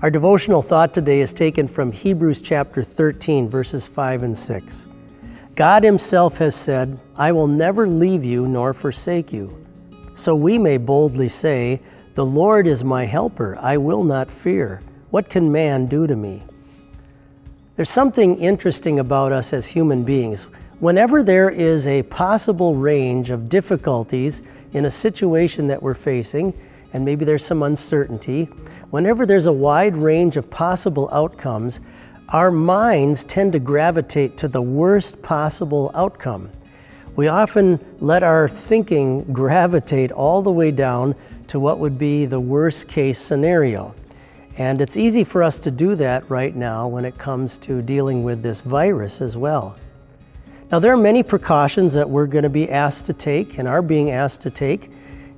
Our devotional thought today is taken from Hebrews chapter 13, verses 5 and 6. God Himself has said, I will never leave you nor forsake you. So we may boldly say, The Lord is my helper, I will not fear. What can man do to me? There's something interesting about us as human beings. Whenever there is a possible range of difficulties in a situation that we're facing, and maybe there's some uncertainty, whenever there's a wide range of possible outcomes, our minds tend to gravitate to the worst possible outcome. We often let our thinking gravitate all the way down to what would be the worst case scenario. And it's easy for us to do that right now when it comes to dealing with this virus as well. Now, there are many precautions that we're going to be asked to take and are being asked to take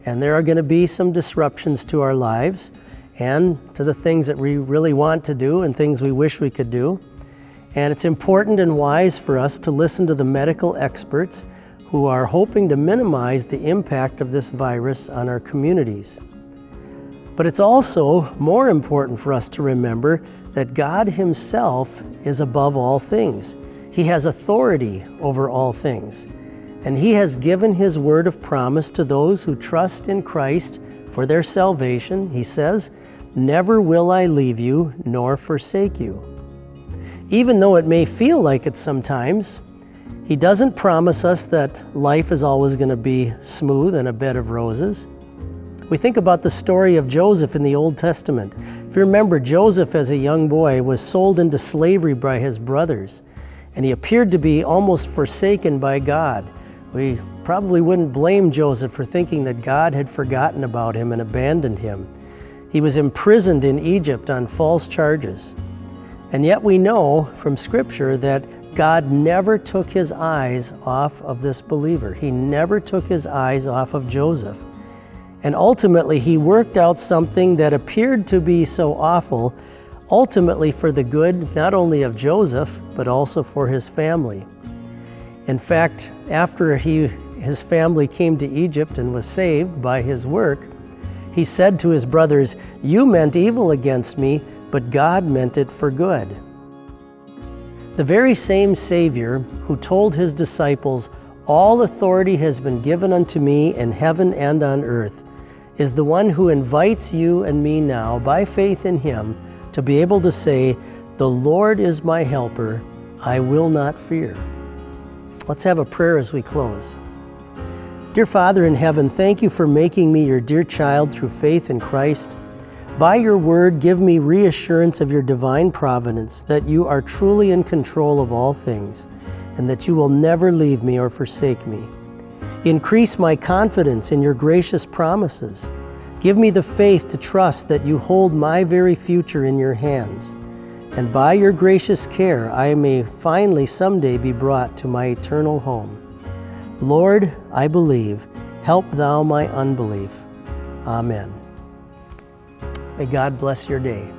and there are going to be some disruptions to our lives and to the things that we really want to do and things we wish we could do. And it's important and wise for us to listen to the medical experts who are hoping to minimize the impact of this virus on our communities. But it's also more important for us to remember that God Himself is above all things. He has authority over all things and He has given His word of promise to those who trust in Christ for their salvation. He says, Never will I leave you nor forsake you. Even though it may feel like it sometimes, He doesn't promise us that life is always going to be smooth and a bed of roses. We think about the story of Joseph in the Old Testament. If you remember, Joseph, as a young boy, was sold into slavery by his brothers, and he appeared to be almost forsaken by God. We probably wouldn't blame Joseph for thinking that God had forgotten about him and abandoned him. He was imprisoned in Egypt on false charges. And yet we know from Scripture that God never took his eyes off of this believer. He never took his eyes off of Joseph. And ultimately, he worked out something that appeared to be so awful, ultimately for the good not only of Joseph, but also for his family. In fact, after he, his family came to Egypt and was saved by his work, he said to his brothers, You meant evil against me, but God meant it for good. The very same Savior who told his disciples, All authority has been given unto me in heaven and on earth, is the one who invites you and me now, by faith in him, to be able to say, The Lord is my helper, I will not fear. Let's have a prayer as we close. Dear Father in heaven, thank you for making me your dear child through faith in Christ. By your word, give me reassurance of your divine providence that you are truly in control of all things and that you will never leave me or forsake me. Increase my confidence in your gracious promises. Give me the faith to trust that you hold my very future in your hands and by your gracious care I may finally someday be brought to my eternal home. Lord, I believe. Help thou my unbelief. Amen. May God bless your day.